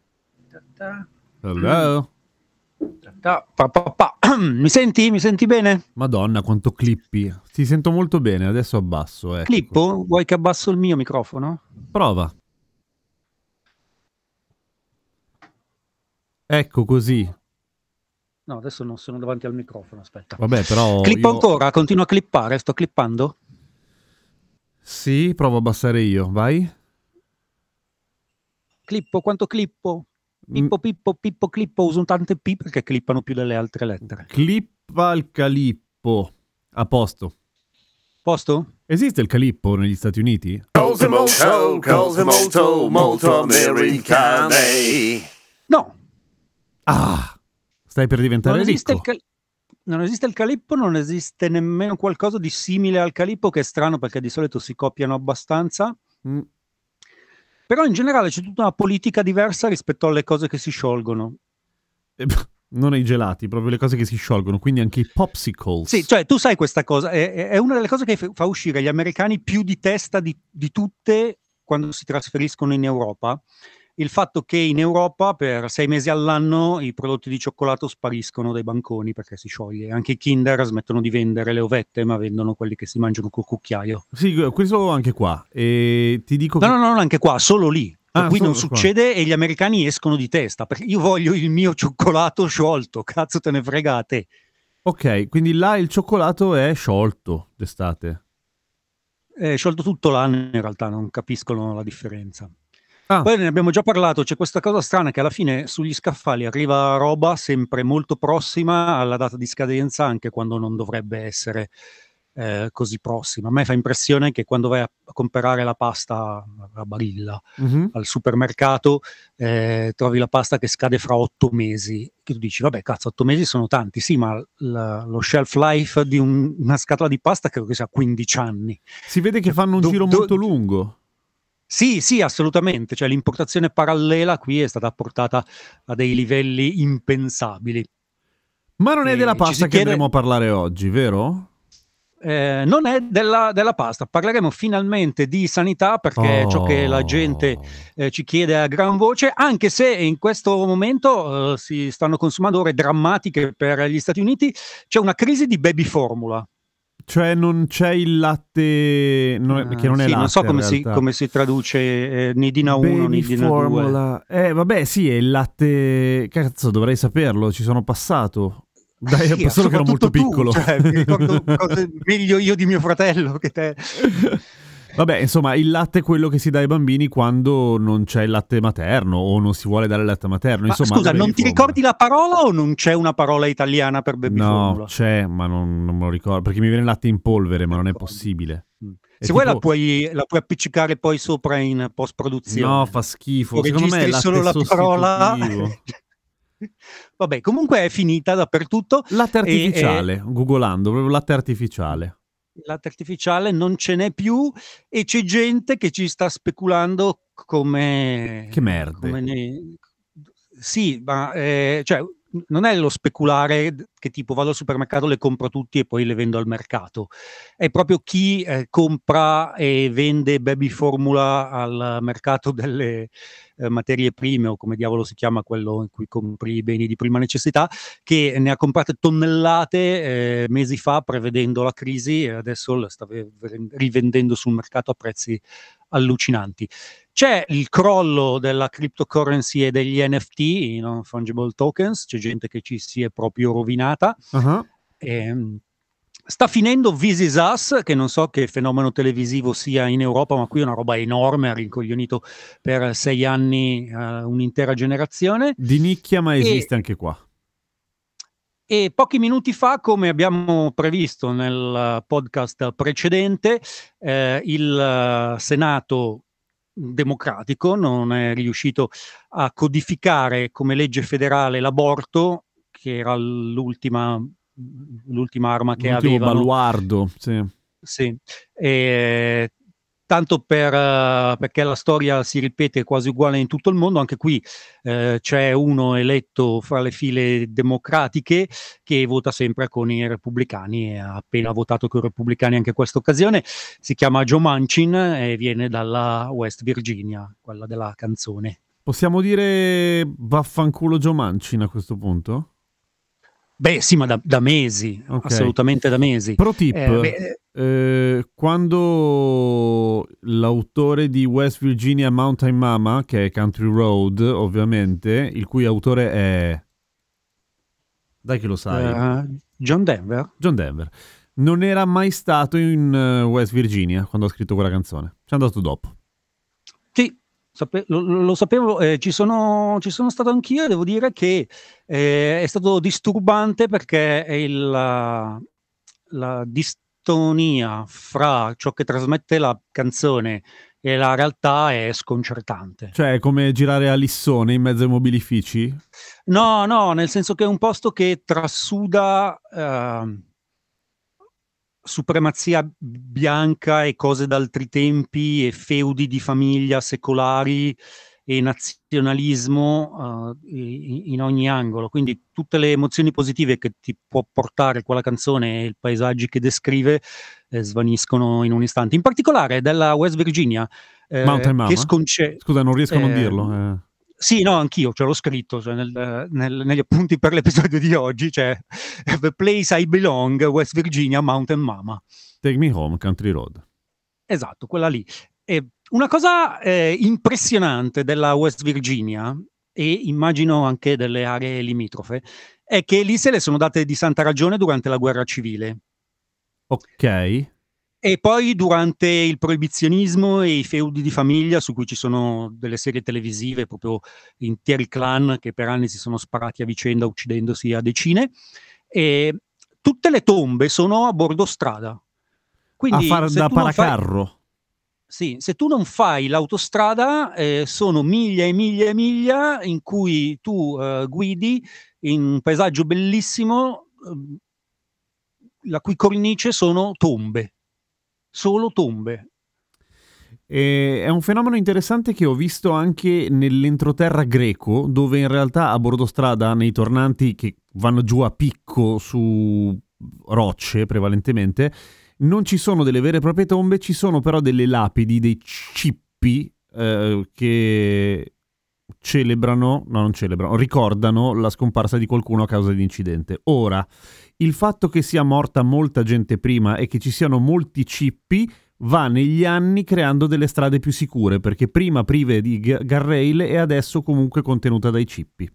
Hello? Ta- pa- pa- pa. Mi senti? Mi senti bene? Madonna, quanto clippi. Ti sento molto bene, adesso abbasso. Ecco. Clippo? Vuoi che abbasso il mio microfono? Prova. Ecco così. No, adesso non sono davanti al microfono, aspetta. Vabbè, però. Clippo io- ancora? Continuo a clippare? Sto clippando? Sì, provo a abbassare io, vai. Clippo? Quanto clippo? Pippo, pippo, pippo, clippo. Uso tante P perché clippano più delle altre lettere. Clippa il calippo. A posto. Posto? Esiste il calippo negli Stati Uniti? Cose molto, cose molto, molto americane. No, Ah! Stai per diventare non esiste, il ricco. cal- non esiste il calippo, non esiste nemmeno qualcosa di simile al calippo, che è strano perché di solito si copiano abbastanza. Mm. Però in generale c'è tutta una politica diversa rispetto alle cose che si sciolgono. Eh, Non ai gelati, proprio le cose che si sciolgono, quindi anche i popsicles. Sì, cioè tu sai questa cosa, è, è- una delle cose che fa uscire gli americani più di testa di, di tutte quando si trasferiscono in Europa. Il fatto che in Europa per sei mesi all'anno i prodotti di cioccolato spariscono dai banconi perché si scioglie. Anche i Kinder smettono di vendere le ovette, ma vendono quelli che si mangiano col cucchiaio. Sì, questo anche qua. E ti dico No, che... no, no, non anche qua, solo lì. Ah, Qui non solo qua. succede e gli americani escono di testa perché io voglio il mio cioccolato sciolto, cazzo te ne fregate. Ok, quindi là il cioccolato è sciolto d'estate. È sciolto tutto l'anno in realtà, non capiscono la differenza. Ah. Poi ne abbiamo già parlato, c'è questa cosa strana che alla fine sugli scaffali arriva roba sempre molto prossima alla data di scadenza, anche quando non dovrebbe essere eh, così prossima. A me fa impressione che quando vai a, comprare la pasta a barilla Mhm. al supermercato eh, trovi la pasta che scade fra otto mesi, che tu dici, vabbè, cazzo, otto mesi sono tanti, sì, ma la- lo shelf life di un- una scatola di pasta credo che sia 15 anni. Si vede che fanno un Do- giro do- molto lungo. Sì, sì, assolutamente. Cioè, l'importazione parallela qui è stata portata a dei livelli impensabili. Ma non è della pasta che chiede- andremo a parlare oggi, vero? Eh, non è della, della pasta. Parleremo finalmente di sanità perché è ciò che la gente Oh. eh, ci chiede a gran voce, anche se in questo momento eh, si stanno consumando ore drammatiche per gli Stati Uniti. C'è una crisi di baby formula. Cioè non c'è il latte... non è- che non è sì, latte non so come si, come si traduce eh, Nidina 1, Baby Nidina 2. formula. Eh, vabbè, sì, è il latte... Cazzo, dovrei saperlo, ci sono passato. Dai, Sì, solo che ero molto tu, piccolo. cioè, mi ricordo cose meglio io di mio fratello che te. Vabbè, insomma, il latte è quello che si dà ai bambini quando non c'è il latte materno o non si vuole dare il latte materno. Ma Insomma, scusa, la non ti ricordi la parola o non c'è una parola italiana per baby No, formula? c'è, ma non, non me lo ricordo. Perché mi viene il latte in polvere, ma non è Ricordo. possibile. Mm. Se vuoi la tipo- puoi, la puoi appiccicare poi sopra in post produzione. No, fa schifo. O Secondo me è solo la parola. Vabbè, comunque è finita dappertutto. Latte E- artificiale, googolando, proprio latte artificiale. Il latte artificiale non ce n'è più e c'è gente che ci sta speculando come... Che merde. come ne- Sì, ma eh, cioè, non è lo speculare che tipo vado al supermercato, le compro tutti e poi le vendo al mercato. È proprio chi eh, compra e vende baby formula al mercato delle eh, materie prime o come diavolo si chiama quello in cui compri i beni di prima necessità, che ne ha comprate tonnellate eh, mesi fa prevedendo la crisi e adesso la sta ve- rivendendo sul mercato a prezzi allucinanti. C'è il crollo della cryptocurrency e degli NFT, i non fungible tokens, c'è gente che ci si è proprio rovinata. Ah, Ehm, sta finendo This Is Us, che non so che fenomeno televisivo sia in Europa, ma qui è una roba enorme, ha rincoglionito per sei anni eh, un'intera generazione. Di nicchia, ma E- esiste anche qua. E pochi minuti fa, come abbiamo previsto nel podcast precedente, eh, il eh, Senato democratico, non è riuscito a codificare come legge federale l'aborto, che era l'ultima, l'ultima arma che L'ultimo avevano. baluardo, sì. Sì, e tanto per, eh, perché la storia si ripete quasi uguale in tutto il mondo, anche qui eh, c'è uno eletto fra le file democratiche che vota sempre con i repubblicani e ha appena votato con i repubblicani anche questa occasione. Si chiama Joe Manchin e viene dalla West Virginia, quella della canzone. Possiamo dire vaffanculo Joe Manchin a questo punto? Beh, sì, ma da, da mesi, Ok. assolutamente da mesi. Pro tip, Eh, eh, quando l'autore di West Virginia Mountain Mama, che è Country Road, ovviamente, il cui autore è... Dai che lo sai. eh, John Denver? John Denver. Non era mai stato in eh, West Virginia quando ha scritto quella canzone. Ci è andato dopo. Sape- lo, lo- sapevo, eh, ci, sono, ci sono stato anch'io e devo dire che eh, è stato disturbante perché è il- la, la distonia fra ciò che trasmette la canzone e la realtà è sconcertante. Cioè, è come girare a Lissone in mezzo ai mobilifici? No, no, nel senso che è un posto che trasuda ehm, supremazia bianca e cose d'altri tempi e feudi di famiglia secolari e nazionalismo eh, i- in ogni angolo. Quindi tutte le emozioni positive che ti può portare quella canzone e i paesaggi che descrive eh, svaniscono in un istante. In particolare della West Virginia, eh, Mountain Mama? che sconce... Scusa, non riesco a non Eh, dirlo. Sì, no, anch'io ce l'ho scritto cioè, nel- nel- negli appunti per l'episodio di oggi. C'è The Place I Belong, West Virginia, Mountain Mama. Take me home, Country Road. Esatto, quella lì. E una cosa eh, impressionante della West Virginia, e immagino anche delle aree limitrofe, è che lì se le sono date di santa ragione durante la guerra civile. Ok. E poi durante il proibizionismo e i feudi di famiglia, su cui ci sono delle serie televisive, proprio interi clan che per anni si sono sparati a vicenda uccidendosi a decine, e tutte le tombe sono a bordo strada. Quindi, a far da non fai- paracarro. sì, se tu non fai l'autostrada, eh, sono miglia e miglia e miglia in cui tu eh, guidi in un paesaggio bellissimo, ehm, la cui cornice sono tombe, solo tombe. E è un fenomeno interessante che ho visto anche nell'entroterra greco, dove in realtà a bordo strada, nei tornanti che vanno giù a picco su rocce prevalentemente, non ci sono delle vere e proprie tombe, ci sono però delle lapidi, dei cippi eh, che celebrano, no non celebrano, ricordano la scomparsa di qualcuno a causa di incidente. Ora, il fatto che sia morta molta gente prima e che ci siano molti cippi va negli anni creando delle strade più sicure, perché prima prive di guardrail e adesso comunque contenuta dai cippi.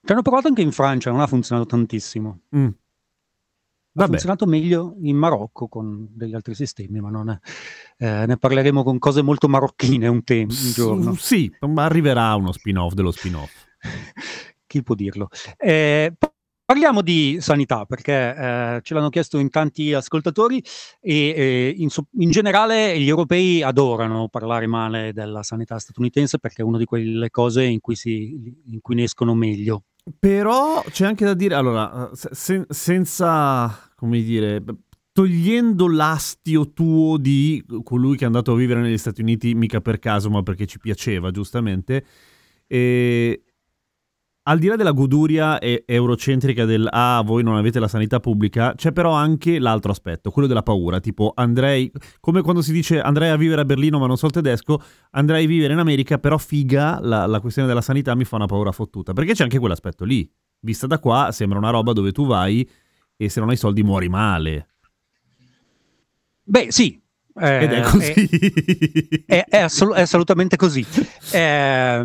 Ci hanno provato anche in Francia, non ha funzionato tantissimo. Mm. Ha Vabbè, funzionato meglio in Marocco con degli altri sistemi, ma non eh, ne parleremo con cose molto marocchine un, tem- un giorno. S- sì, ma arriverà uno spin-off dello spin-off. Chi può dirlo? Eh, parliamo di sanità perché eh, ce l'hanno chiesto in tanti ascoltatori e eh, in, so- in generale gli europei adorano parlare male della sanità statunitense perché è una di quelle cose in cui, si, in cui ne escono meglio. Però c'è anche da dire, allora, se- senza, come dire, togliendo l'astio tuo di colui che è andato a vivere negli Stati Uniti mica per caso, ma perché ci piaceva, giustamente, e al di là della goduria e- eurocentrica del ah, voi non avete la sanità pubblica, c'è però anche l'altro aspetto, quello della paura, tipo andrei, come quando si dice andrei a vivere a Berlino ma non so il tedesco, andrei a vivere in America, però figa, la, la questione della sanità mi fa una paura fottuta, perché c'è anche quell'aspetto lì, vista da qua sembra una roba dove tu vai e se non hai soldi muori male, Beh, sì. Eh, ed è così. È, è assol- è assolutamente così. Eh,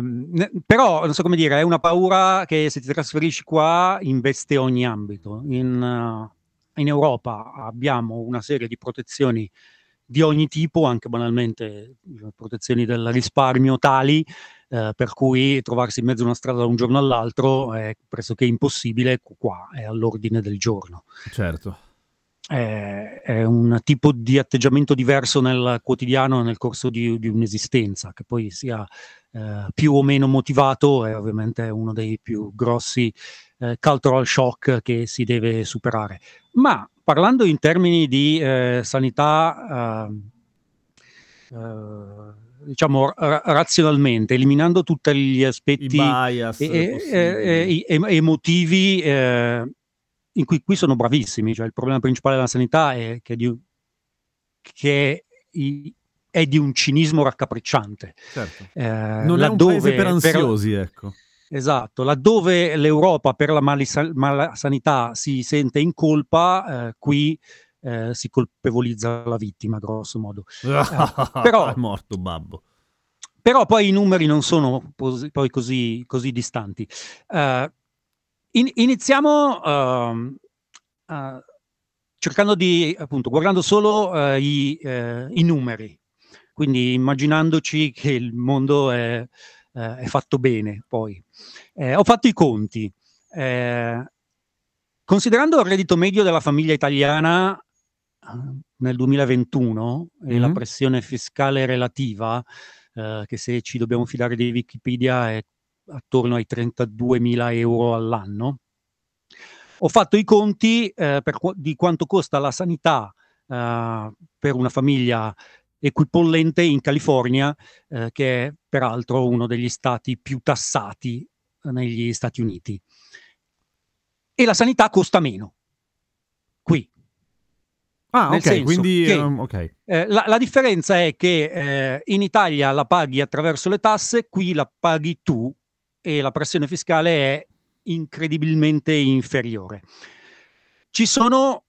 però, non so come dire, è una paura che se ti trasferisci qua investe ogni ambito. In, eh, in Europa abbiamo una serie di protezioni di ogni tipo, anche banalmente eh, protezioni del risparmio tali eh, per cui trovarsi in mezzo a una strada da un giorno all'altro è pressoché impossibile, qua è all'ordine del giorno. certo. È, è un tipo di atteggiamento diverso nel quotidiano nel corso di, di un'esistenza, che poi sia eh, più o meno motivato, è ovviamente uno dei più grossi eh, cultural shock che si deve superare. Ma parlando in termini di eh, sanità, eh, eh, diciamo ra- razionalmente, eliminando tutti gli aspetti bias e- e- e- e- emotivi, eh, in cui qui sono bravissimi, cioè il problema principale della sanità è che, è di, che i- è di un cinismo raccapricciante. Certo. Eh, Non è un laddove paese per ansiosi, ecco. Esatto, laddove l'Europa per la malisa- malasanità si sente in colpa, eh, qui eh, si colpevolizza la vittima, grosso modo. però- è morto babbo. Però poi i numeri non sono pos- poi così, così distanti. Eh, in- iniziamo ehm, eh, cercando di, appunto, guardando solo eh, i, eh, i numeri, quindi immaginandoci che il mondo è, eh, è fatto bene. Poi Eh, ho fatto i conti. Eh, considerando il reddito medio della famiglia italiana nel 2021 e la Mhm. pressione fiscale relativa, che se ci dobbiamo fidare di Wikipedia è attorno ai 32.000 euro all'anno. Ho fatto i conti eh, per di quanto costa la sanità eh, per una famiglia equipollente in California, eh, che è peraltro uno degli stati più tassati negli Stati Uniti. E la sanità costa meno. Qui. Ah, Nel ok, quindi... che- ehm, ok. Eh, la, la differenza è che eh, in Italia la paghi attraverso le tasse, qui la paghi tu e la pressione fiscale è incredibilmente inferiore. Ci sono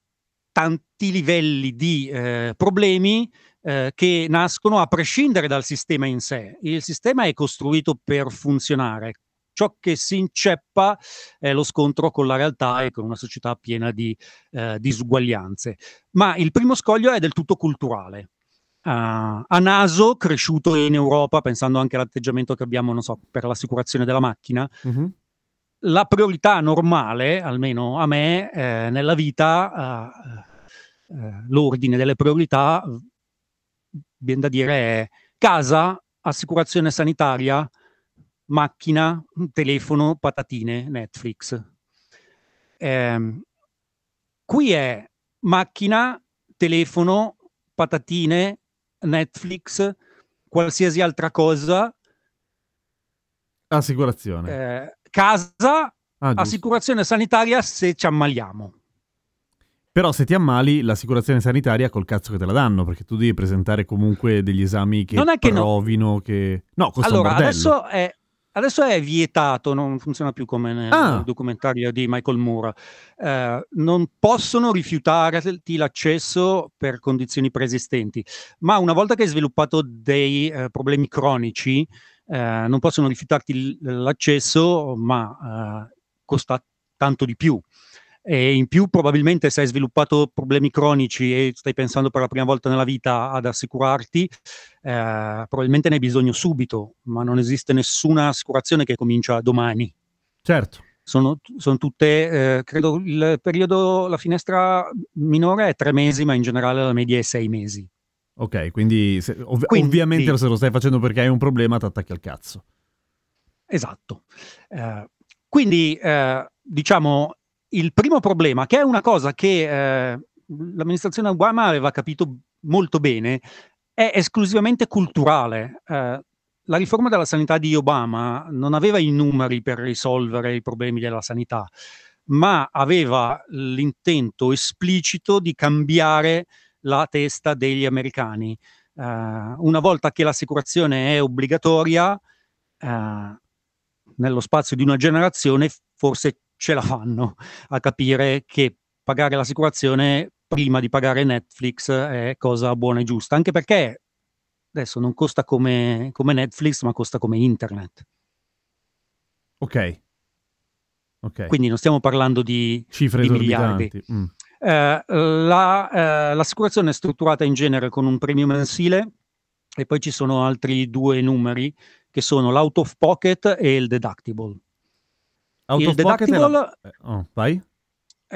tanti livelli di eh, problemi eh, che nascono a prescindere dal sistema in sé. Il sistema è costruito per funzionare. Ciò che si inceppa è lo scontro con la realtà e con una società piena di eh, disuguaglianze ma il primo scoglio è del tutto culturale. Uh, a naso, cresciuto in Europa, pensando anche all'atteggiamento che abbiamo, non so, per l'assicurazione della macchina, Mhm. la priorità normale, almeno a me, eh, nella vita, eh, eh, l'ordine delle priorità, viene da dire, è casa, assicurazione sanitaria, macchina, telefono, patatine, Netflix. Ehm, qui è macchina, telefono, patatine, Netflix, qualsiasi altra cosa, Assicurazione. eh, casa, Ah, assicurazione sanitaria se ci ammaliamo. Però se ti ammali, l'assicurazione sanitaria col cazzo che te la danno, perché tu devi presentare comunque degli esami che Non è che no. provino che... No, allora, adesso è, adesso è vietato, non funziona più come nel Ah. documentario di Michael Moore. Eh, non possono rifiutarti l'accesso per condizioni preesistenti, ma una volta che hai sviluppato dei eh, problemi cronici, eh, non possono rifiutarti l- l'accesso, ma eh, costa tanto di più. E in più, probabilmente, se hai sviluppato problemi cronici e stai pensando per la prima volta nella vita ad assicurarti, eh, probabilmente ne hai bisogno subito, ma non esiste nessuna assicurazione che comincia domani. Certo. Sono, sono tutte, eh, credo, il periodo, la finestra minore è tre mesi, ma in generale la media è sei mesi. Ok, quindi, se- ov- Quindi- ovviamente se lo stai facendo perché hai un problema, ti attacchi al cazzo. Esatto. Eh, quindi, eh, diciamo, il primo problema, che è una cosa che eh, l'amministrazione Obama aveva capito molto bene, è esclusivamente culturale. Eh, la riforma della sanità di Obama non aveva i numeri per risolvere i problemi della sanità, ma aveva l'intento esplicito di cambiare la testa degli americani. Eh, una volta che l'assicurazione è obbligatoria, eh, nello spazio di una generazione forse ce la fanno a capire che pagare l'assicurazione prima di pagare Netflix è cosa buona e giusta, anche perché adesso non costa come, come Netflix, ma costa come internet. Ok. Ok. Quindi non stiamo parlando di Cifre di miliardi. Mm. Eh, la, eh, l'assicurazione è strutturata in genere con un premio mensile e poi ci sono altri due numeri che sono l'out of pocket e il deductible. Out il è la- deductible eh, oh?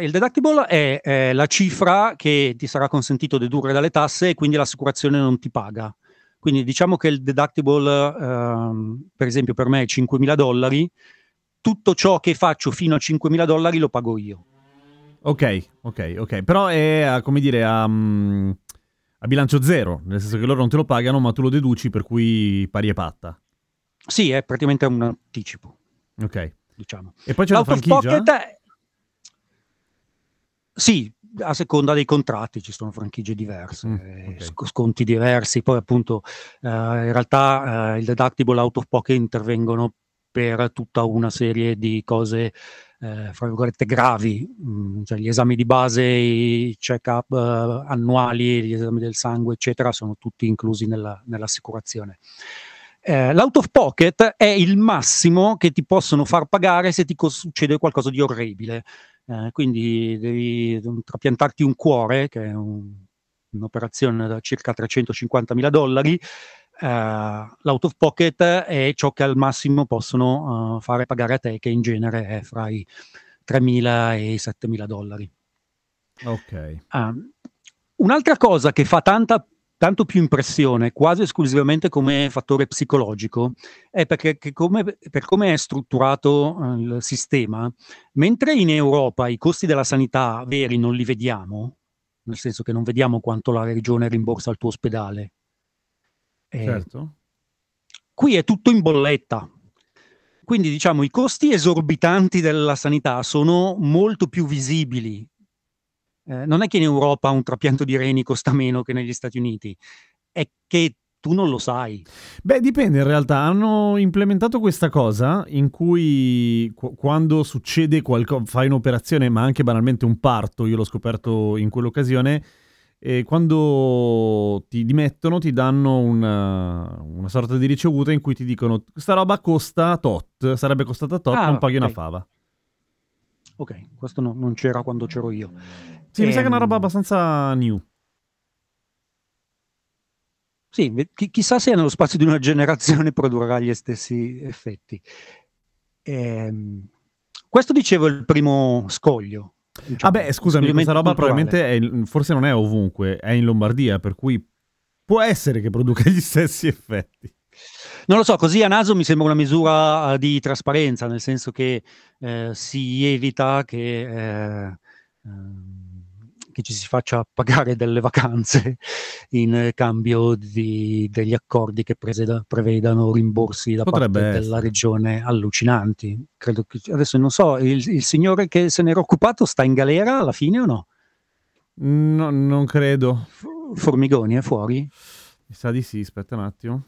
Il deductible è, è la cifra che ti sarà consentito dedurre dalle tasse e quindi l'assicurazione non ti paga. Quindi diciamo che il deductible, ehm, per esempio per me è 5.000 dollari, tutto ciò che faccio fino a 5.000 dollari lo pago io. Ok, ok, ok. Però è, come dire, a, mm, a bilancio zero, nel senso che loro non te lo pagano, ma tu lo deduci, per cui pari e patta. Sì, è praticamente un anticipo, Ok. Diciamo. E poi c'è la franchigia? pocket è- Sì, a seconda dei contratti ci sono franchigie diverse, Mm, eh, ok. sc- sconti diversi, poi appunto eh, in realtà eh, il deductible out of pocket intervengono per tutta una serie di cose eh, fra virgolette gravi, mm, cioè gli esami di base, i check-up eh, annuali, gli esami del sangue, eccetera, sono tutti inclusi nella- nell'assicurazione. Eh, l'out of pocket è il massimo che ti possono far pagare se ti succede qualcosa di orribile. Eh, quindi devi trapiantarti un cuore, che è un- un'operazione da circa 350 mila dollari. eh, l'out of pocket è ciò che al massimo possono eh, fare pagare a te, che in genere è fra i 3.000 e i 7.000 dollari. Ok. Ah, un'altra cosa che fa tanta, tanto più impressione, quasi esclusivamente come fattore psicologico, è perché come, per come è strutturato eh, il sistema, mentre in Europa i costi della sanità veri non li vediamo, nel senso che non vediamo quanto la regione rimborsa al tuo ospedale, eh, Certo. qui è tutto in bolletta. Quindi diciamo i costi esorbitanti della sanità sono molto più visibili. Eh, non è che in Europa un trapianto di reni costa meno che negli Stati Uniti, è che tu non lo sai. Beh, dipende in realtà. Hanno implementato questa cosa in cui qu- quando succede qualcosa, fai un'operazione, ma anche banalmente un parto, io l'ho scoperto in quell'occasione, e quando ti dimettono ti danno una, una sorta di ricevuta in cui ti dicono questa roba costa tot, sarebbe costata tot, Ah, non paghi una ok. fava. Ok, questo no- non c'era quando c'ero io. Sì, mi sa che è una roba Ehm, abbastanza new. Sì, chi- chissà se nello spazio di una generazione produrrà gli stessi effetti. Ehm, questo dicevo è il primo scoglio. diciamo, Ah beh, scusami, questa roba culturale. probabilmente è forse non è ovunque, è in Lombardia, per cui può essere che produca gli stessi effetti. Non lo so, così a naso mi sembra una misura eh, di trasparenza, nel senso che eh, si evita che, eh, ehm, che ci si faccia pagare delle vacanze in cambio di- degli accordi che preseda- prevedano rimborsi da Potrebbe parte della essere. regione allucinanti. Credo che, adesso non so, il, il signore che se n'era occupato sta in galera alla fine o no? No, non credo. Formigoni è fuori? Mi sa di sì, aspetta un attimo.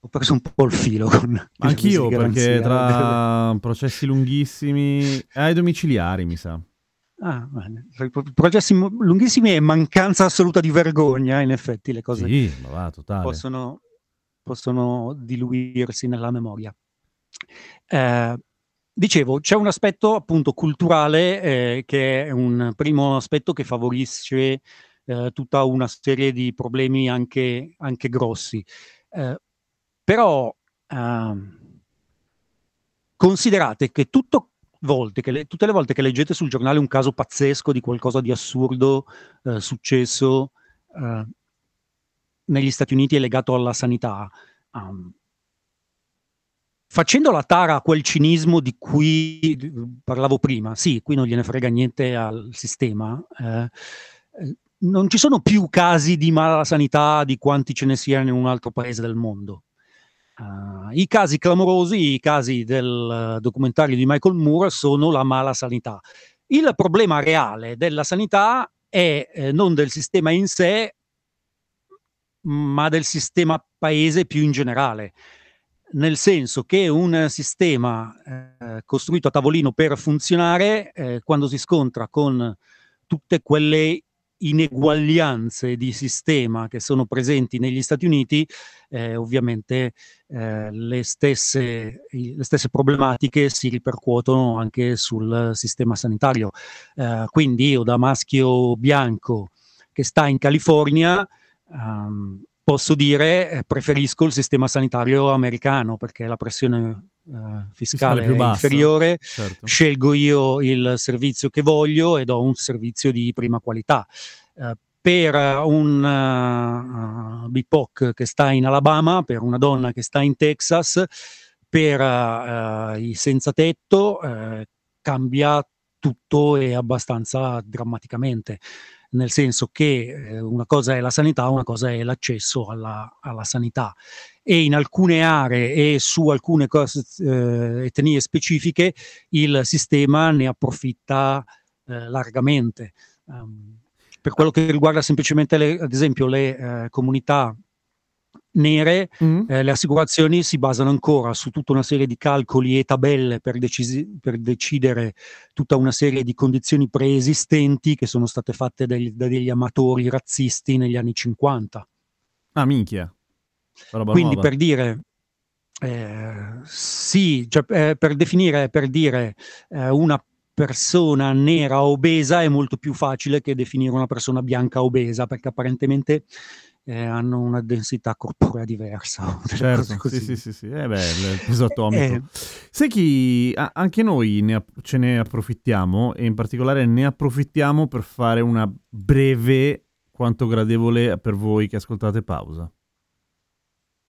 Ho preso un po' il filo con Anch'io, perché tra processi lunghissimi... È ai domiciliari, mi sa. Ah, processi lunghissimi e mancanza assoluta di vergogna, in effetti le cose Sì, ma va, totale. possono, possono diluirsi nella memoria. Eh, dicevo, c'è un aspetto appunto culturale eh, che è un primo aspetto che favorisce eh, tutta una serie di problemi anche, anche grossi. Però ehm, considerate che volte che le- tutte le volte che leggete sul giornale un caso pazzesco di qualcosa di assurdo eh, successo eh, negli Stati Uniti e legato alla sanità, um, facendo la tara a quel cinismo di cui parlavo prima, sì, qui non gliene frega niente al sistema, eh, eh, non ci sono più casi di mala sanità di quanti ce ne siano in un altro paese del mondo. Uh, I casi clamorosi, i casi del eh, documentario di Michael Moore sono la mala sanità. Il problema reale della sanità è eh, non del sistema in sé, ma del sistema paese più in generale. Nel senso che un sistema eh, costruito a tavolino per funzionare, eh, quando si scontra con tutte quelle ineguaglianze di sistema che sono presenti negli Stati Uniti, eh, ovviamente eh, le, stesse, le stesse problematiche si ripercuotono anche sul sistema sanitario. Eh, quindi io da maschio bianco che sta in California, ehm, posso dire eh, preferisco il sistema sanitario americano perché la pressione eh, fiscale più è bassa. inferiore, Certo. scelgo io il servizio che voglio ed ho un servizio di prima qualità. Eh, per eh, un uh, BIPOC che sta in Alabama, per una donna che sta in Texas, per eh, i senza tetto eh, cambia tutto e abbastanza drammaticamente, nel senso che eh, una cosa è la sanità, una cosa è l'accesso alla, alla sanità e in alcune aree e su alcune cose, eh, etnie specifiche il sistema ne approfitta eh, largamente. Um, per quello che riguarda semplicemente, le, ad esempio, le eh, comunità nere, Mm? eh, le assicurazioni si basano ancora su tutta una serie di calcoli e tabelle per, decisi- per decidere tutta una serie di condizioni preesistenti che sono state fatte dagli, da degli amatori razzisti negli anni 50. Ah, minchia. Roba Quindi nuova. per dire, eh, sì, cioè, eh, per definire, per dire eh, una persona nera obesa è molto più facile che definire una persona bianca obesa, perché apparentemente eh, hanno una densità corporea diversa. Certo, sì, sì, sì, sì. Eh beh, il peso atomico. Eh, Sai chi... a- anche noi ne ce ne approfittiamo e in particolare ne approfittiamo per fare una breve quanto gradevole per voi che ascoltate pausa.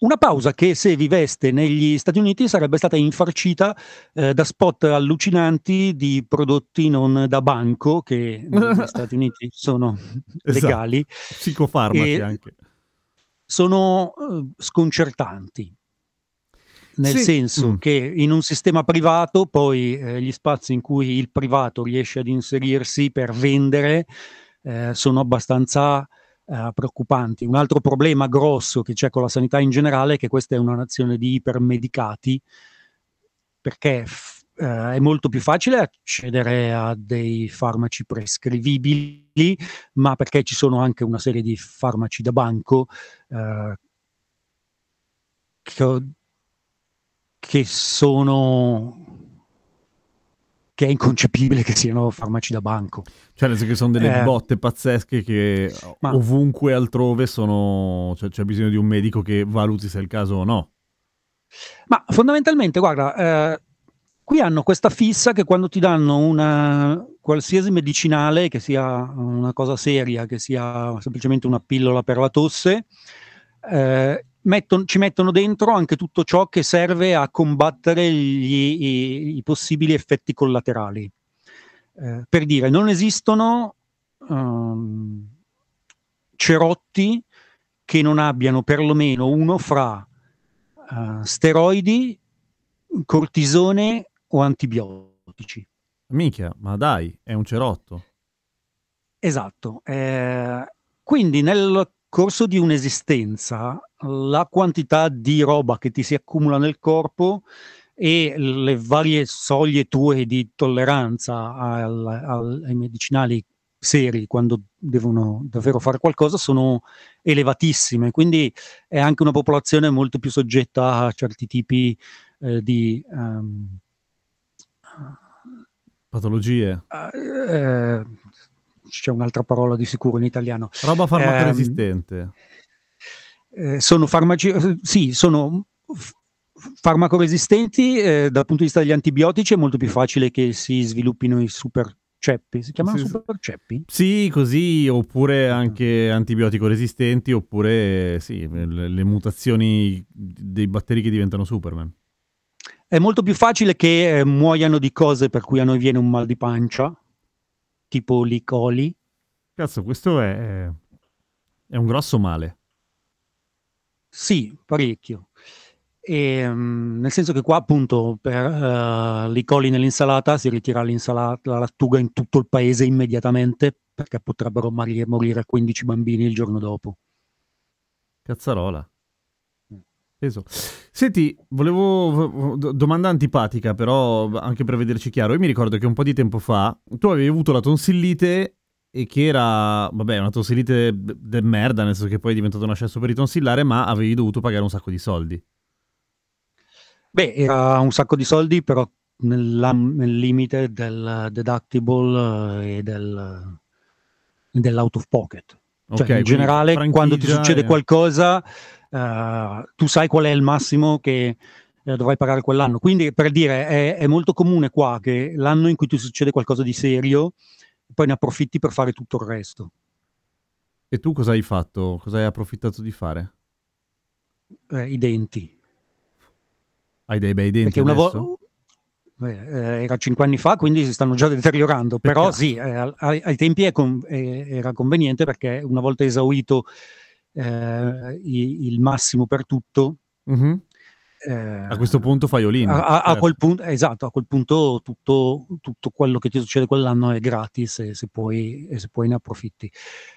Una pausa che se viveste negli Stati Uniti sarebbe stata infarcita eh, da spot allucinanti di prodotti non da banco che negli Stati Uniti sono Esatto. legali, Psicofarmaci anche. sono eh, sconcertanti. Nel Sì. senso Mm. che in un sistema privato poi eh, gli spazi in cui il privato riesce ad inserirsi per vendere eh, sono abbastanza eh, preoccupanti. Un altro problema grosso che c'è con la sanità in generale è che questa è una nazione di ipermedicati perché f- eh, è molto più facile accedere a dei farmaci prescrivibili, ma perché ci sono anche una serie di farmaci da banco eh, che, che sono che è inconcepibile che siano farmaci da banco. Cioè, nel senso che sono delle Eh. botte pazzesche che Ma- ovunque altrove sono... Cioè, c'è bisogno di un medico che valuti se è il caso o no. Ma fondamentalmente, guarda, eh, qui hanno questa fissa che quando ti danno una qualsiasi medicinale, che sia una cosa seria, che sia semplicemente una pillola per la tosse, eh, metton- ci mettono dentro anche tutto ciò che serve a combattere gli- i, i possibili effetti collaterali. Eh, per dire, non esistono ehm, cerotti che non abbiano perlomeno uno fra eh, steroidi, cortisone o antibiotici. Mica, ma dai, è un cerotto. Esatto. eh, quindi nel corso di un'esistenza la quantità di roba che ti si accumula nel corpo e le varie soglie tue di tolleranza al- al- ai medicinali seri quando devono davvero fare qualcosa sono elevatissime, quindi è anche una popolazione molto più soggetta a certi tipi eh, di ehm, Patologie. eh, c'è un'altra parola di sicuro in italiano. Roba farmacoresistente. Eh, sono farmaci, eh, sì, sono f- farmacoresistenti eh, dal punto di vista degli antibiotici, è molto più facile che si sviluppino i super ceppi. Si chiamano Sì, super ceppi? Sì, così, oppure anche antibiotico resistenti, oppure sì, le, le mutazioni dei batteri che diventano Superman. È molto più facile che eh, muoiano di cose per cui a noi viene un mal di pancia, tipo l'E. coli. Cazzo, questo è, è un grosso male. Sì, parecchio. E, mm, nel senso che qua appunto per uh, i coli nell'insalata si ritira l'insalata, la lattuga in tutto il paese immediatamente perché potrebbero morire, morire 15 bambini il giorno dopo. Cazzarola. Peso. Senti, volevo domanda antipatica, però anche per vederci chiaro. Io mi ricordo che un po' di tempo fa tu avevi avuto la tonsillite e che era, vabbè, una tonsillite de merda, nel senso che poi è diventato un accesso per ritonsillare, ma avevi dovuto pagare un sacco di soldi. Beh, era un sacco di soldi, però nel, nel limite del deductible eh, e del, dell'out of pocket. Cioè, okay, in generale, quando ti succede qualcosa, uh, tu sai qual è il massimo che uh, dovrai pagare quell'anno. Quindi, per dire, è, è, molto comune qua che l'anno in cui ti succede qualcosa di serio, poi ne approfitti per fare tutto il resto. E tu cosa hai fatto? Cosa hai approfittato di fare? Eh, I denti. Hai dei bei denti Perché adesso? Vo- eh, era cinque anni fa, quindi si stanno già deteriorando, Peccato. però sì, eh, ai, ai, tempi con- eh, era conveniente perché una volta esaurito eh, il massimo per tutto, mm-hmm. a questo punto fai Olin. A, a, certo. quel punto, esatto, a quel punto tutto, tutto, quello che ti succede quell'anno è gratis e se puoi, e se puoi ne approfitti.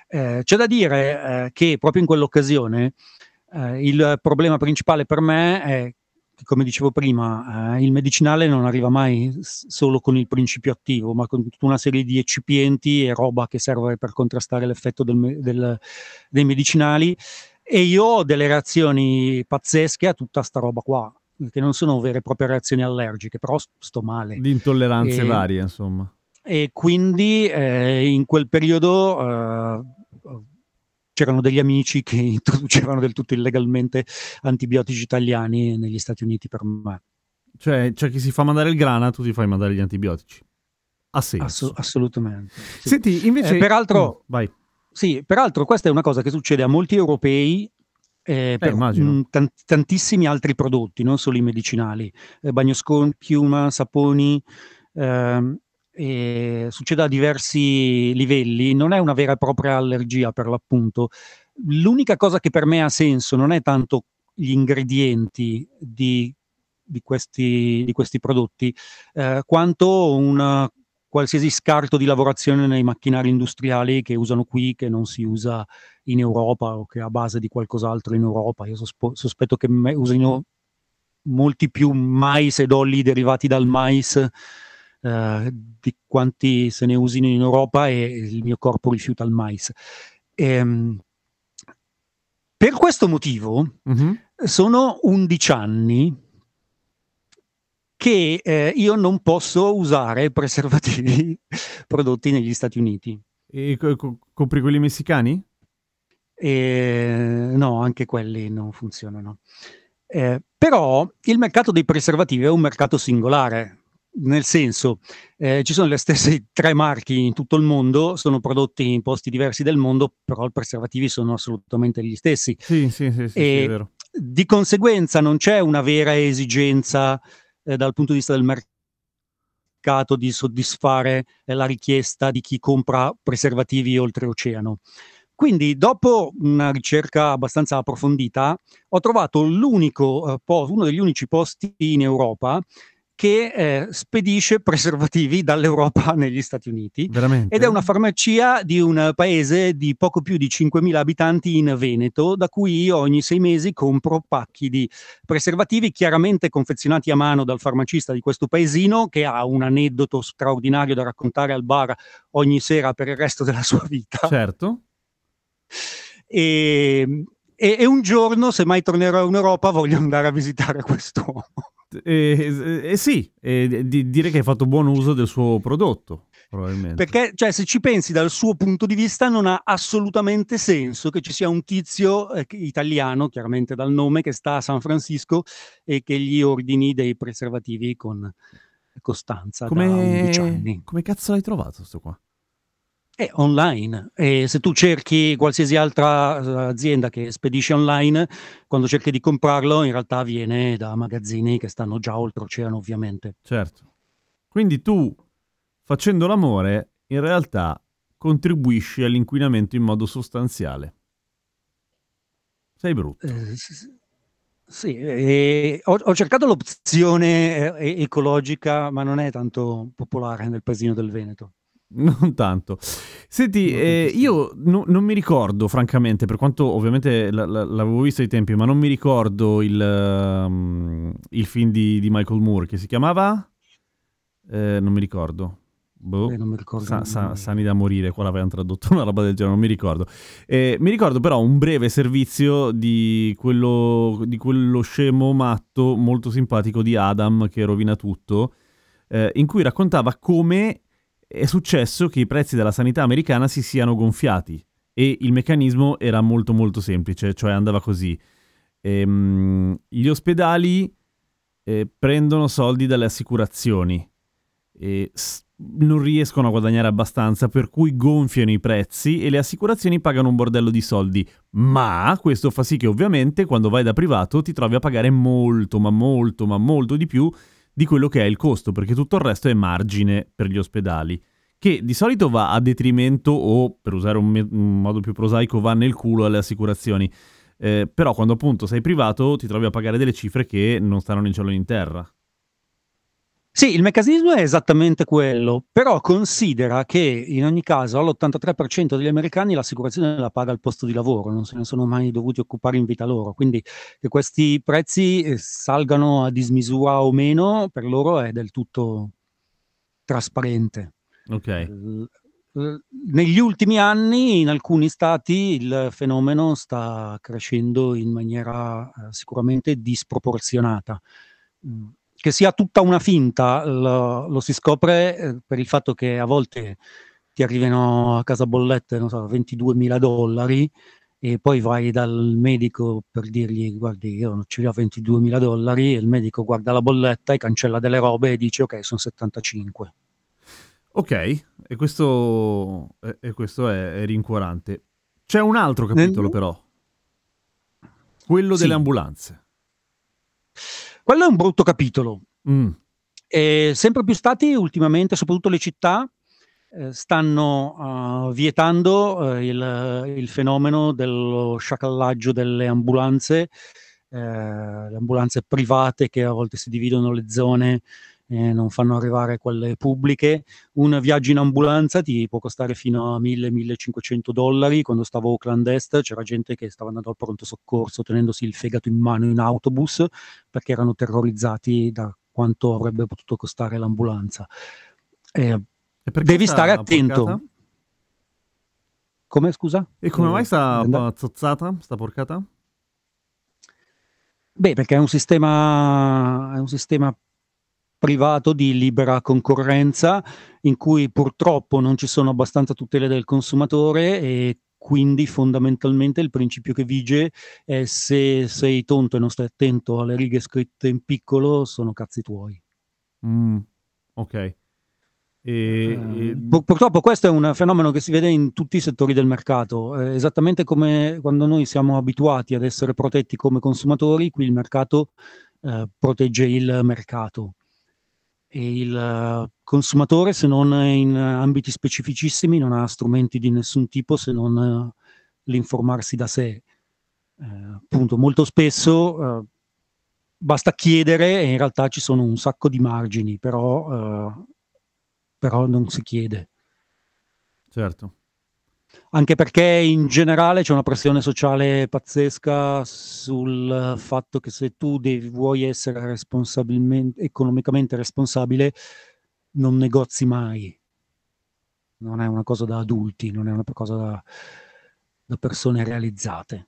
Eh, c'è da dire che proprio in quell'occasione il problema principale per me è come dicevo prima, eh, il medicinale non arriva mai solo con il principio attivo, ma con tutta una serie di eccipienti e roba che serve per contrastare l'effetto del, del, dei medicinali. E io ho delle reazioni pazzesche a tutta sta roba qua, che non sono vere e proprie reazioni allergiche, però sto male. Di intolleranze e, varie, insomma. E quindi eh, in quel periodo eh, c'erano degli amici che introducevano del tutto illegalmente antibiotici italiani negli Stati Uniti per me. Cioè, c'è chi si fa mandare il grana, tu ti fai mandare gli antibiotici. Ha senso. Ass- assolutamente. Sì. Senti, invece... Eh, peraltro, mm, vai. Sì, peraltro questa è una cosa che succede a molti europei eh, per mh, tant- tantissimi altri prodotti, non solo i medicinali, eh, bagnosconi, piuma, saponi, ehm, e succede a diversi livelli, non è una vera e propria allergia per l'appunto. L'unica cosa che per me ha senso non è tanto gli ingredienti di, di, questi, di questi, prodotti, eh, quanto un qualsiasi scarto di lavorazione nei macchinari industriali che usano qui, che non si usa in Europa o che è a base di qualcos'altro in Europa. Io sospo- sospetto che me- usino molti più mais ed oli derivati dal mais eh, di quanti se ne usino in Europa e il mio corpo rifiuta il mais. Ehm, per questo motivo mm-hmm. sono 11 anni che eh, io non posso usare preservativi prodotti negli Stati Uniti. E co- compri quelli messicani? E, no, anche quelli non funzionano. Eh, però il mercato dei preservativi è un mercato singolare, nel senso, eh, ci sono le stesse tre marchi in tutto il mondo, sono prodotti in posti diversi del mondo, però i preservativi sono assolutamente gli stessi. Sì, sì, sì, sì, e sì Di conseguenza non c'è una vera esigenza eh, dal punto di vista del mercato di soddisfare eh, la richiesta di chi compra preservativi oltreoceano. Quindi, dopo una ricerca abbastanza approfondita, ho trovato l'unico, eh, uno degli unici posti in Europa che eh, spedisce preservativi dall'Europa negli Stati Uniti. Veramente? Ed è una farmacia di un paese di poco più di 5.000 abitanti in Veneto, da cui io ogni sei mesi compro pacchi di preservativi chiaramente confezionati a mano dal farmacista di questo paesino, che ha un aneddoto straordinario da raccontare al bar ogni sera per il resto della sua vita. Certo. E, e, e un giorno, se mai tornerò in Europa, voglio andare a visitare quest'uomo. Eh, eh, sì, eh, di, dire che hai fatto buon uso del suo prodotto. Probabilmente. Perché, cioè, se ci pensi dal suo punto di vista, non ha assolutamente senso che ci sia un tizio eh, italiano, chiaramente dal nome, che sta a San Francisco e che gli ordini dei preservativi con costanza come, da 11 anni. Come cazzo l'hai trovato questo qua? È online e se tu cerchi qualsiasi altra uh, azienda che spedisce online, quando cerchi di comprarlo in realtà viene da magazzini che stanno già oltreoceano ovviamente. Certo. Quindi tu facendo l'amore in realtà contribuisci all'inquinamento in modo sostanziale. Sei brutto. Eh, Sì, e ho, ho cercato l'opzione eh, ecologica, ma non è tanto popolare nel paesino del Veneto. Non tanto. Senti, eh, io no, non mi ricordo, francamente, per quanto ovviamente l- l- l'avevo visto ai tempi, ma non mi ricordo il, um, il film di, di, Michael Moore che si chiamava? Eh, non mi ricordo. Boh. Eh, non mi ricordo. Sa, sa, sani da morire, qua l'avevano tradotto una roba del genere, non mi ricordo. Eh, mi ricordo però un breve servizio di quello, di quello scemo matto molto simpatico di Adam che rovina tutto, eh, in cui raccontava come è successo che i prezzi della sanità americana si siano gonfiati e il meccanismo era molto molto semplice, cioè andava così. Ehm, gli ospedali eh, prendono soldi dalle assicurazioni e s- non riescono a guadagnare abbastanza, per cui gonfiano i prezzi e le assicurazioni pagano un bordello di soldi. Ma questo fa sì che ovviamente quando vai da privato ti trovi a pagare molto, ma molto, ma molto di più di quello che è il costo, perché tutto il resto è margine per gli ospedali, che di solito va a detrimento o, per usare un, me- un modo più prosaico, va nel culo alle assicurazioni. Eh, però quando appunto sei privato ti trovi a pagare delle cifre che non stanno in cielo né in terra. Sì, il meccanismo è esattamente quello, però considera che in ogni caso all'83% degli americani l'assicurazione la paga al posto di lavoro, non se ne sono mai dovuti occupare in vita loro, quindi che questi prezzi eh, salgano a dismisura o meno per loro è del tutto trasparente. Ok. Negli ultimi anni in alcuni stati il fenomeno sta crescendo in maniera eh, sicuramente disproporzionata mm, che sia tutta una finta lo, lo si scopre eh, per il fatto che a volte ti arrivano a casa bollette, non so, 22 mila dollari e poi vai dal medico per dirgli guardi io non ce li ho 22 mila dollari e il medico guarda la bolletta e cancella delle robe e dice ok sono 75. Ok, e questo, e questo è, è, rincuorante. C'è un altro capitolo Nel... però, quello sì. delle ambulanze. Quello è un brutto capitolo. Mm. E sempre più stati ultimamente, soprattutto le città, eh, stanno uh, vietando uh, il, il, fenomeno dello sciacallaggio delle ambulanze, eh, le ambulanze private che a volte si dividono le zone eh, non fanno arrivare quelle pubbliche. Un viaggio in ambulanza ti può costare fino a 1000-1500 dollari. Quando stavo a Oakland Est c'era gente che stava andando al pronto soccorso tenendosi il fegato in mano in autobus perché erano terrorizzati da quanto avrebbe potuto costare l'ambulanza. Eh, devi stare attento. Porcata? Come scusa? E come mai sta eh, zozzata, sta porcata? Beh, perché è un sistema, è un sistema privato di libera concorrenza in cui purtroppo non ci sono abbastanza tutele del consumatore e quindi fondamentalmente il principio che vige è se sei tonto e non stai attento alle righe scritte in piccolo sono cazzi tuoi. Mm, ok. E, eh, pur- purtroppo questo è un fenomeno che si vede in tutti i settori del mercato, eh, esattamente come quando noi siamo abituati ad essere protetti come consumatori, qui il mercato eh, protegge il mercato il eh, consumatore, se non in ambiti specificissimi, non ha strumenti di nessun tipo se non uh, l'informarsi da sé. Uh, appunto, molto spesso uh, basta chiedere e in realtà ci sono un sacco di margini, però, però non si chiede. Certo anche perché in generale c'è una pressione sociale pazzesca sul fatto che se tu devi, vuoi essere economicamente responsabile, non negozi mai. Non è una cosa da adulti, non è una cosa da, da persone realizzate.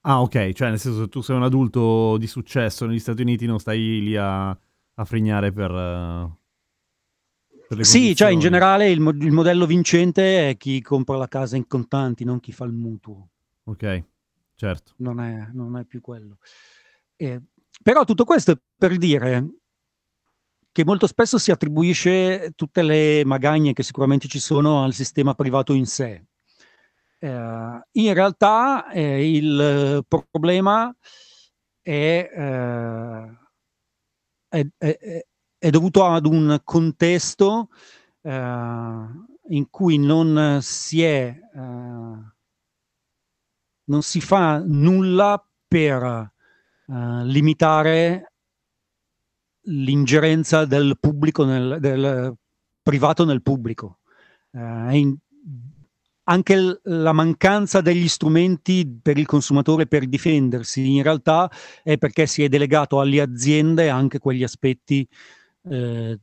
Ah, ok, cioè nel senso se tu sei un adulto di successo negli Stati Uniti non stai lì a, a frignare per... Uh sì, cioè in generale il, mo- il, modello vincente è chi compra la casa in contanti, non chi fa il mutuo. Ok, certo. Non è, non è più quello. Eh, però tutto questo è per dire che molto spesso si attribuisce tutte le magagne che sicuramente ci sono al sistema privato in sé. Eh, in realtà eh, il problema è, eh, è, è, è dovuto ad un contesto eh, in cui non si è, eh, non si fa nulla per eh, limitare l'ingerenza del pubblico nel, del privato nel pubblico. Eh, in, anche la mancanza degli strumenti per il consumatore per difendersi in realtà è perché si è delegato alle aziende anche quegli aspetti, eh,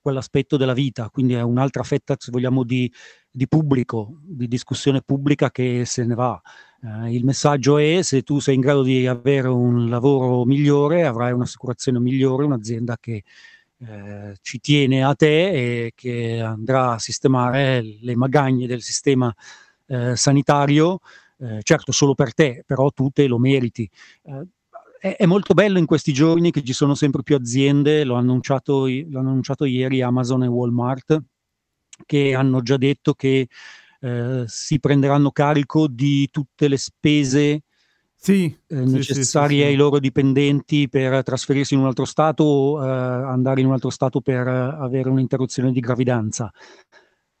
quell'aspetto della vita, quindi è un'altra fetta, se vogliamo, di, di pubblico, di discussione pubblica che se ne va. Eh, il messaggio è se tu sei in grado di avere un lavoro migliore, avrai un'assicurazione migliore, un'azienda che eh, ci tiene a te e che andrà a sistemare le magagne del sistema eh, sanitario, eh, certo solo per te, però tu te lo meriti. Eh, è, è, molto bello in questi giorni che ci sono sempre più aziende, l'ho annunciato, l'ho annunciato ieri Amazon e Walmart, che hanno già detto che eh, si prenderanno carico di tutte le spese sì, eh, necessarie sì, sì, ai loro dipendenti per trasferirsi in un altro stato o eh, andare in un altro stato per avere un'interruzione di gravidanza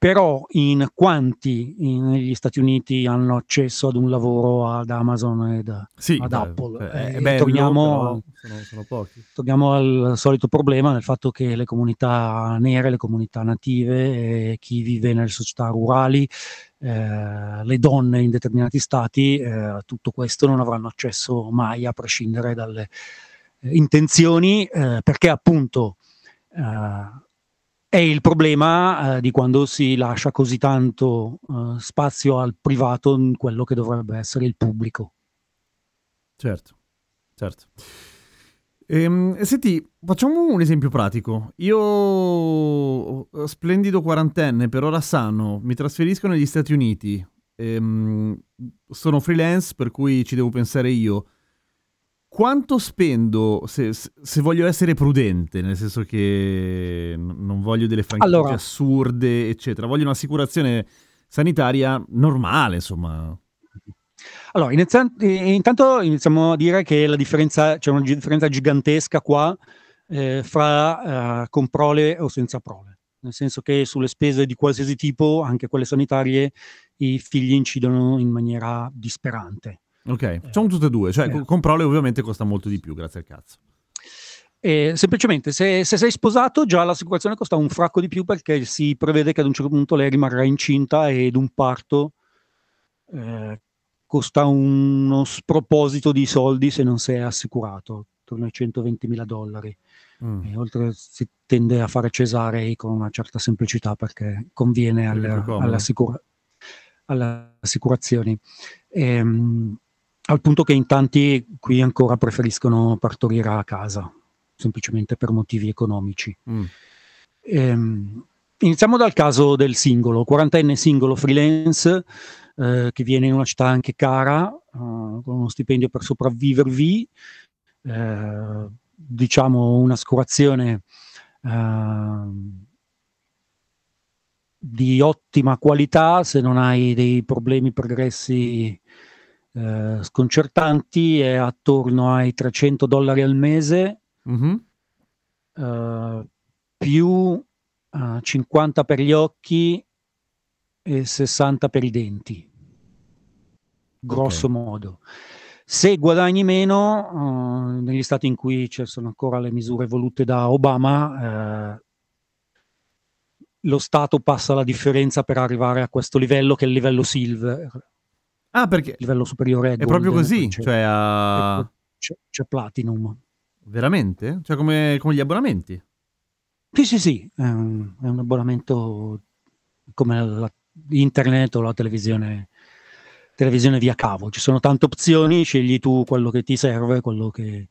però in quanti negli Stati Uniti hanno accesso ad un lavoro ad Amazon e ad, sì, ad beh, Apple? È, eh, bello, torniamo, sono, sono torniamo al solito problema nel fatto che le comunità nere, le comunità native, eh, chi vive nelle società rurali, eh, le donne in determinati stati, eh, tutto questo non avranno accesso mai a prescindere dalle eh, intenzioni eh, perché appunto è il problema eh, di quando si lascia così tanto eh, spazio al privato in quello che dovrebbe essere il pubblico. Certo, certo. Ehm, senti, facciamo un esempio pratico. Io, splendido quarantenne, per ora sano, mi trasferisco negli Stati Uniti. Ehm, sono freelance, per cui ci devo pensare io quanto spendo se, se, voglio essere prudente, nel senso che non voglio delle franchigie allora, assurde, eccetera, voglio un'assicurazione sanitaria normale, insomma. Allora, intanto iniziamo a dire che la differenza, c'è una differenza gigantesca qua eh, fra uh, con prole o senza prole, nel senso che sulle spese di qualsiasi tipo, anche quelle sanitarie, i figli incidono in maniera disperante. Ok, facciamo tutte e due, cioè eh. con prole ovviamente costa molto di più, grazie al cazzo. Eh, semplicemente se, se, sei sposato già l'assicurazione costa un fracco di più perché si prevede che ad un certo punto lei rimarrà incinta ed un parto eh, costa uno sproposito di soldi se non sei assicurato, attorno ai 120 mila dollari. Mm. Oltre si tende a fare cesarei con una certa semplicità perché conviene alle, alle, assicura- alle assicurazioni. Ehm, al punto che in tanti qui ancora preferiscono partorire a casa, semplicemente per motivi economici. Mm. Ehm, iniziamo dal caso del singolo, quarantenne singolo freelance eh, che viene in una città anche cara, eh, con uno stipendio per sopravvivervi, eh, diciamo un'assicurazione eh, di ottima qualità se non hai dei problemi pregressi eh, sconcertanti, è attorno ai 300 dollari al mese, mm-hmm. eh, più eh, 50 per gli occhi e 60 per i denti, grosso okay. modo. Se guadagni meno, uh, negli stati in cui ci sono ancora le misure volute da Obama, uh, lo Stato passa la differenza per arrivare a questo livello che è il livello silver, Ah, perché livello superiore è, è proprio così, c'è, cioè a... c'è, c'è, Platinum. Veramente? Cioè come, come, gli abbonamenti? Sì, sì, sì, è un, è un abbonamento come la, internet o la televisione, televisione via cavo. Ci sono tante opzioni, scegli tu quello che ti serve, quello che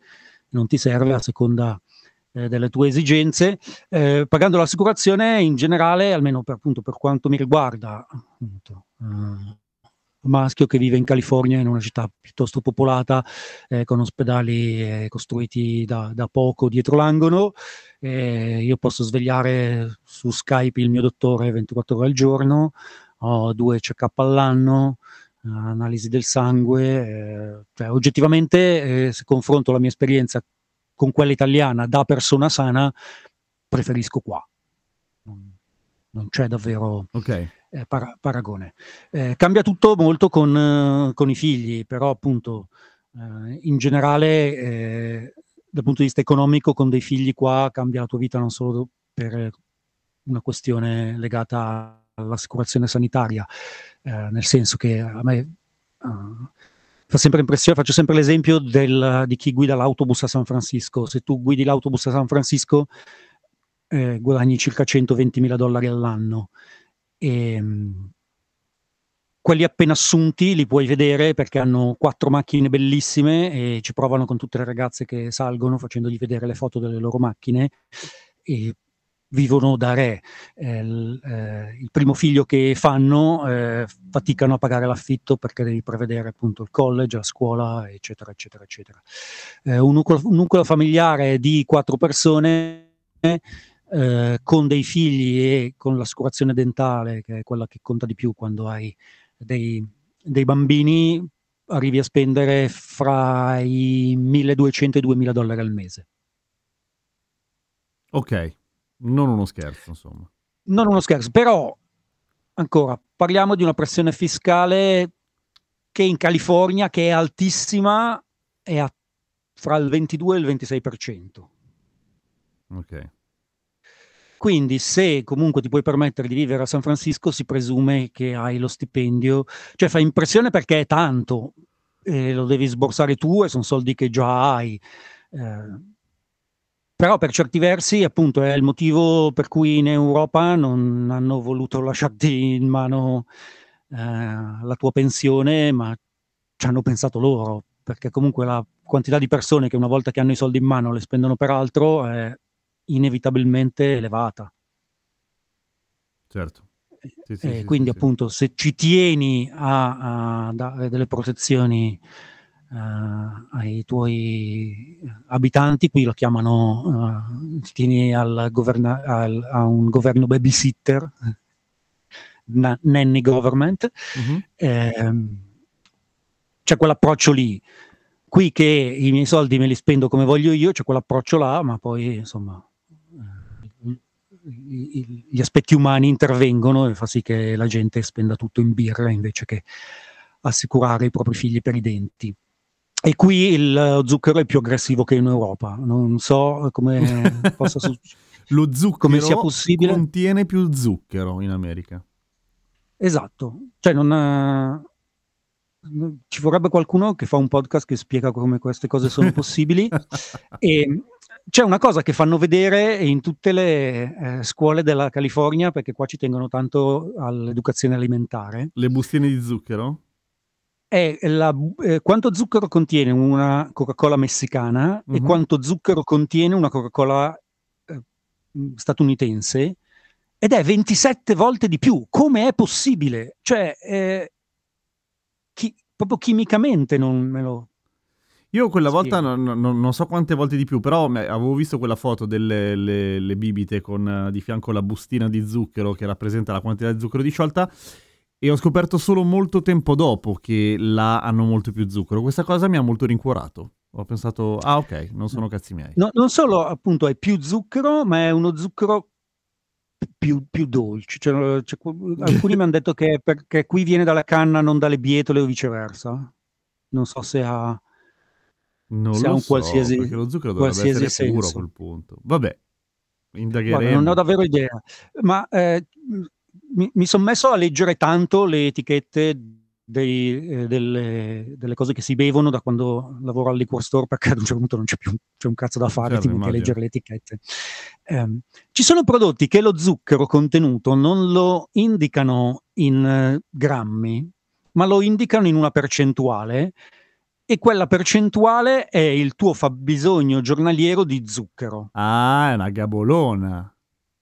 non ti serve a seconda eh, delle tue esigenze. Eh, pagando l'assicurazione in generale, almeno per, appunto, per quanto mi riguarda, appunto, uh, maschio che vive in California in una città piuttosto popolata eh, con ospedali eh, costruiti da, da, poco dietro l'angolo. Eh, io posso svegliare su Skype il mio dottore 24 ore al giorno, ho due check-up all'anno, analisi del sangue, eh, cioè, oggettivamente eh, se confronto la mia esperienza con quella italiana da persona sana, preferisco qua. Non, c'è davvero... Okay eh, para- paragone. Eh, cambia tutto molto con, eh, con, i figli, però appunto eh, in generale, eh, dal punto di vista economico, con dei figli qua cambia la tua vita non solo per una questione legata all'assicurazione sanitaria, nel senso che a me uh, fa sempre impressione, faccio sempre l'esempio del, di chi guida l'autobus a San Francisco. Se tu guidi l'autobus a San Francisco, eh, guadagni circa 120 mila dollari all'anno. E, ehm, quelli appena assunti li puoi vedere perché hanno quattro macchine bellissime e ci provano con tutte le ragazze che salgono facendogli vedere le foto delle loro macchine e vivono da re. Eh, il, eh, il, primo figlio che fanno eh, faticano a pagare l'affitto perché devi prevedere appunto il college, la scuola, eccetera, eccetera, eccetera. Eh, un nucleo, un, nucleo, familiare di quattro persone eh, con dei figli e con l'assicurazione dentale, che è quella che conta di più quando hai dei, dei bambini arrivi a spendere fra i 1200 e i 2000 dollari al mese. Ok, non uno scherzo, insomma. Non uno scherzo, però ancora parliamo di una pressione fiscale che in California, che è altissima, è a, fra il 22 e il 26%. Ok. Quindi se comunque ti puoi permettere di vivere a San Francisco, si presume che hai lo stipendio, cioè fa impressione perché è tanto, e lo devi sborsare tu e sono soldi che già hai. Eh, però per certi versi appunto è il motivo per cui in Europa non hanno voluto lasciarti in mano eh, la tua pensione, ma ci hanno pensato loro, perché comunque la quantità di persone che una volta che hanno i soldi in mano le spendono per altro è inevitabilmente elevata. Certo. Sì, sì, sì, quindi appunto se ci tieni a, a dare delle protezioni uh, ai tuoi abitanti, qui lo chiamano, uh, tieni al governa- al, a un governo babysitter, na- nanny government, uh-huh. eh, c'è quell'approccio lì. Qui che i miei soldi me li spendo come voglio io, c'è quell'approccio là, ma poi insomma gli aspetti umani intervengono e fa sì che la gente spenda tutto in birra invece che assicurare i propri figli per i denti. E qui il zucchero è più aggressivo che in Europa. Non so come possa succedere. Lo zucchero come sia possibile. contiene più zucchero in America. Esatto. Cioè non, ha... ci vorrebbe qualcuno che fa un podcast che spiega come queste cose sono possibili. e c'è una cosa che fanno vedere in tutte le eh, scuole della California, perché qua ci tengono tanto all'educazione alimentare. Le bustine di zucchero? È la, eh, quanto zucchero contiene una Coca-Cola messicana uh-huh. e mhm. quanto zucchero contiene una Coca-Cola eh, statunitense ed è 27 volte di più. Come è possibile? Cioè, eh, chi, proprio chimicamente non me lo io quella sì. volta non, non, non, so quante volte di più, però avevo visto quella foto delle le, le bibite con di fianco la bustina di zucchero che rappresenta la quantità di zucchero disciolta e ho scoperto solo molto tempo dopo che là hanno molto più zucchero. Questa cosa mi ha molto rincuorato. Ho pensato, ah ok, non sono cazzi miei. No, non solo appunto è più zucchero, ma è uno zucchero più, più dolce. Cioè, cioè, alcuni mi hanno detto che perché qui viene dalla canna, non dalle bietole o viceversa. Non so se ha non se lo ha un so, qualsiasi, perché lo zucchero dovrebbe essere senso. puro a quel punto. Vabbè, indagheremo. Guarda, non ho davvero idea, ma eh, mi, mi sono messo a leggere tanto le etichette dei, eh, delle, delle, cose che si bevono da quando lavoro al liquor store perché ad un certo punto non c'è più c'è un cazzo da fare, certo, ti leggere le etichette. Eh, ci sono prodotti che lo zucchero contenuto non lo indicano in uh, grammi, ma lo indicano in una percentuale e quella percentuale è il tuo fabbisogno giornaliero di zucchero. Ah, è una gabolona.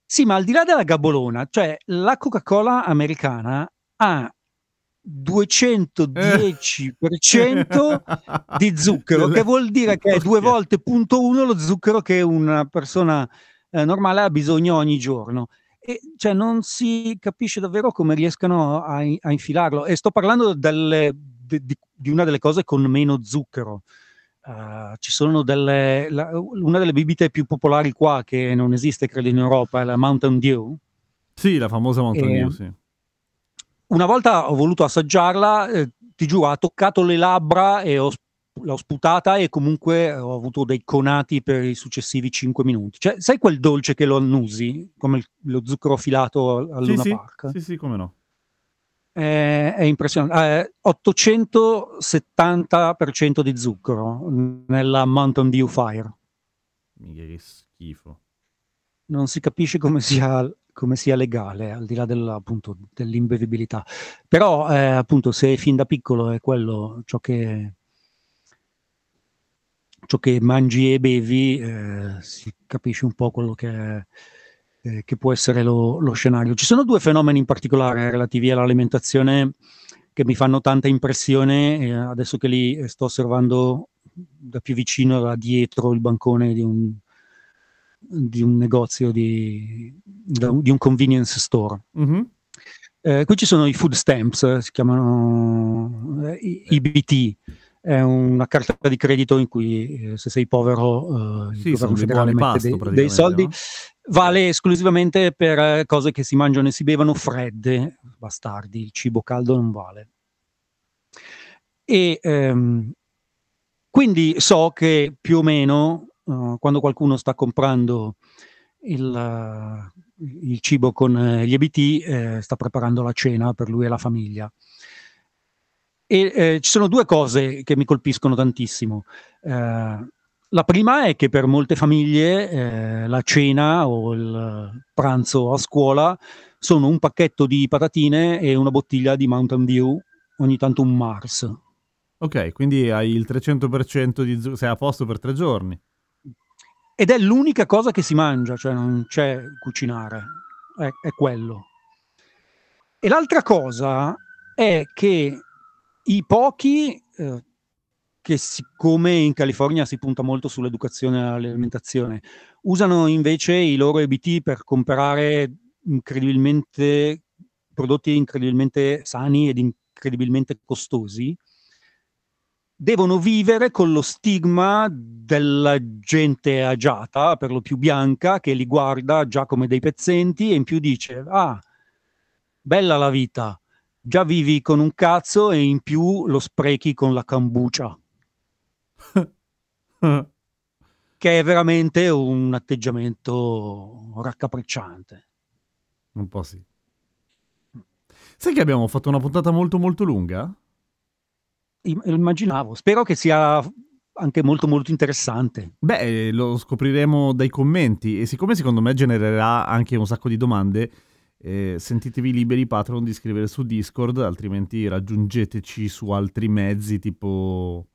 Sì, ma al di là della gabolona, cioè la Coca-Cola americana ha 210% di zucchero, che vuol dire che è due volte punto uno lo zucchero che una persona eh, normale ha bisogno ogni giorno. E cioè non si capisce davvero come riescano a, a infilarlo. E sto parlando delle di, di, una delle cose con meno zucchero. Uh, ci sono delle, la, una delle bibite più popolari qua che non esiste credo in Europa è la Mountain Dew sì la famosa Mountain e, Dew sì. una volta ho voluto assaggiarla eh, ti giuro ha toccato le labbra e ho l'ho sputata e comunque ho avuto dei conati per i successivi 5 minuti. Cioè, sai quel dolce che lo annusi, come il- lo zucchero filato al Sì, Luna sì, Park? sì, sì, come no. È, è impressionante. Eh, 870% di zucchero nella Mountain Dew Fire. Mica che schifo. Non si capisce come sia, come sia legale, al di là della, appunto, dell'imbevibilità. Però, eh, appunto, se fin da piccolo è quello ciò che, ciò che mangi e bevi, eh, si capisce un po' quello che, eh, che può essere lo, lo scenario. Ci sono due fenomeni in particolare relativi all'alimentazione che mi fanno tanta impressione, eh, adesso che li eh, sto osservando da più vicino da dietro il bancone di un, di un negozio di, di un convenience store. Mhm. Eh, qui ci sono i food stamps, eh, si chiamano eh, IBT, è una carta di credito in cui eh, se sei povero eh, Sì, governo federale mette pasto dei, dei soldi, no? Vale esclusivamente per eh, cose che si mangiano e si bevono fredde, bastardi, il cibo caldo non vale. E ehm, quindi so che più o meno eh, quando qualcuno sta comprando il, eh, il cibo con eh, gli EBT, sta preparando la cena per lui e la famiglia. E ci sono due cose che mi colpiscono tantissimo. La prima è che per molte famiglie eh, la cena o il pranzo a scuola sono un pacchetto di patatine e una bottiglia di Mountain Dew, ogni tanto un Mars. Ok, quindi hai il 300% di zucchero, sei a posto per tre giorni. Ed è l'unica cosa che si mangia, cioè non c'è cucinare, è, è quello. E l'altra cosa è che i pochi, eh, che siccome in California si punta molto sull'educazione e all'alimentazione, usano invece i loro EBT per comprare incredibilmente prodotti incredibilmente sani ed incredibilmente costosi, devono vivere con lo stigma della gente agiata, per lo più bianca, che li guarda già come dei pezzenti e in più dice, ah, bella la vita, già vivi con un cazzo e in più lo sprechi con la cambucia, che è veramente un atteggiamento raccapricciante. Un po' sì. Sai che abbiamo fatto una puntata molto molto lunga? Im- Immaginavo, spero che sia anche molto molto interessante. Beh, eh, lo scopriremo dai commenti e siccome secondo me genererà anche un sacco di domande, eh, sentitevi liberi, patron, di scrivere su Discord, altrimenti raggiungeteci su altri mezzi tipo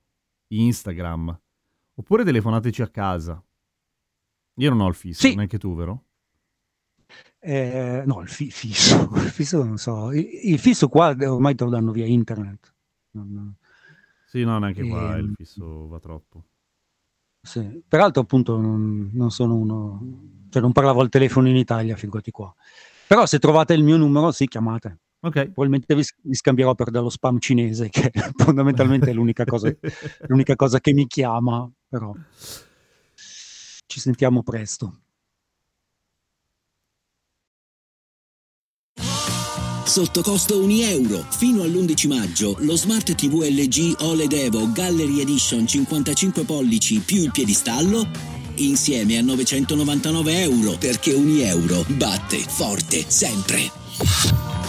Instagram. Oppure telefonateci a casa. Io non ho il fisso, Sì. neanche tu, vero? Eh, no, il fi- fisso, il fisso non so, il, il fisso qua ormai te lo danno via internet. Non- Sì, no, neanche qua Ehm. il fisso va troppo. sì. Peraltro appunto non, non sono uno, cioè non parlavo al telefono in Italia, figurati qua. Però se trovate il mio numero, sì, chiamate. Ok. Probabilmente vi, vi scambierò per dello spam cinese, che fondamentalmente è l'unica cosa, l'unica cosa che mi chiama, però ci sentiamo presto. Sotto costo 1 euro. Fino all'11 maggio lo Smart TV LG OLED Evo Gallery Edition 55 pollici più il piedistallo insieme a 999 euro perché 1 euro batte forte sempre.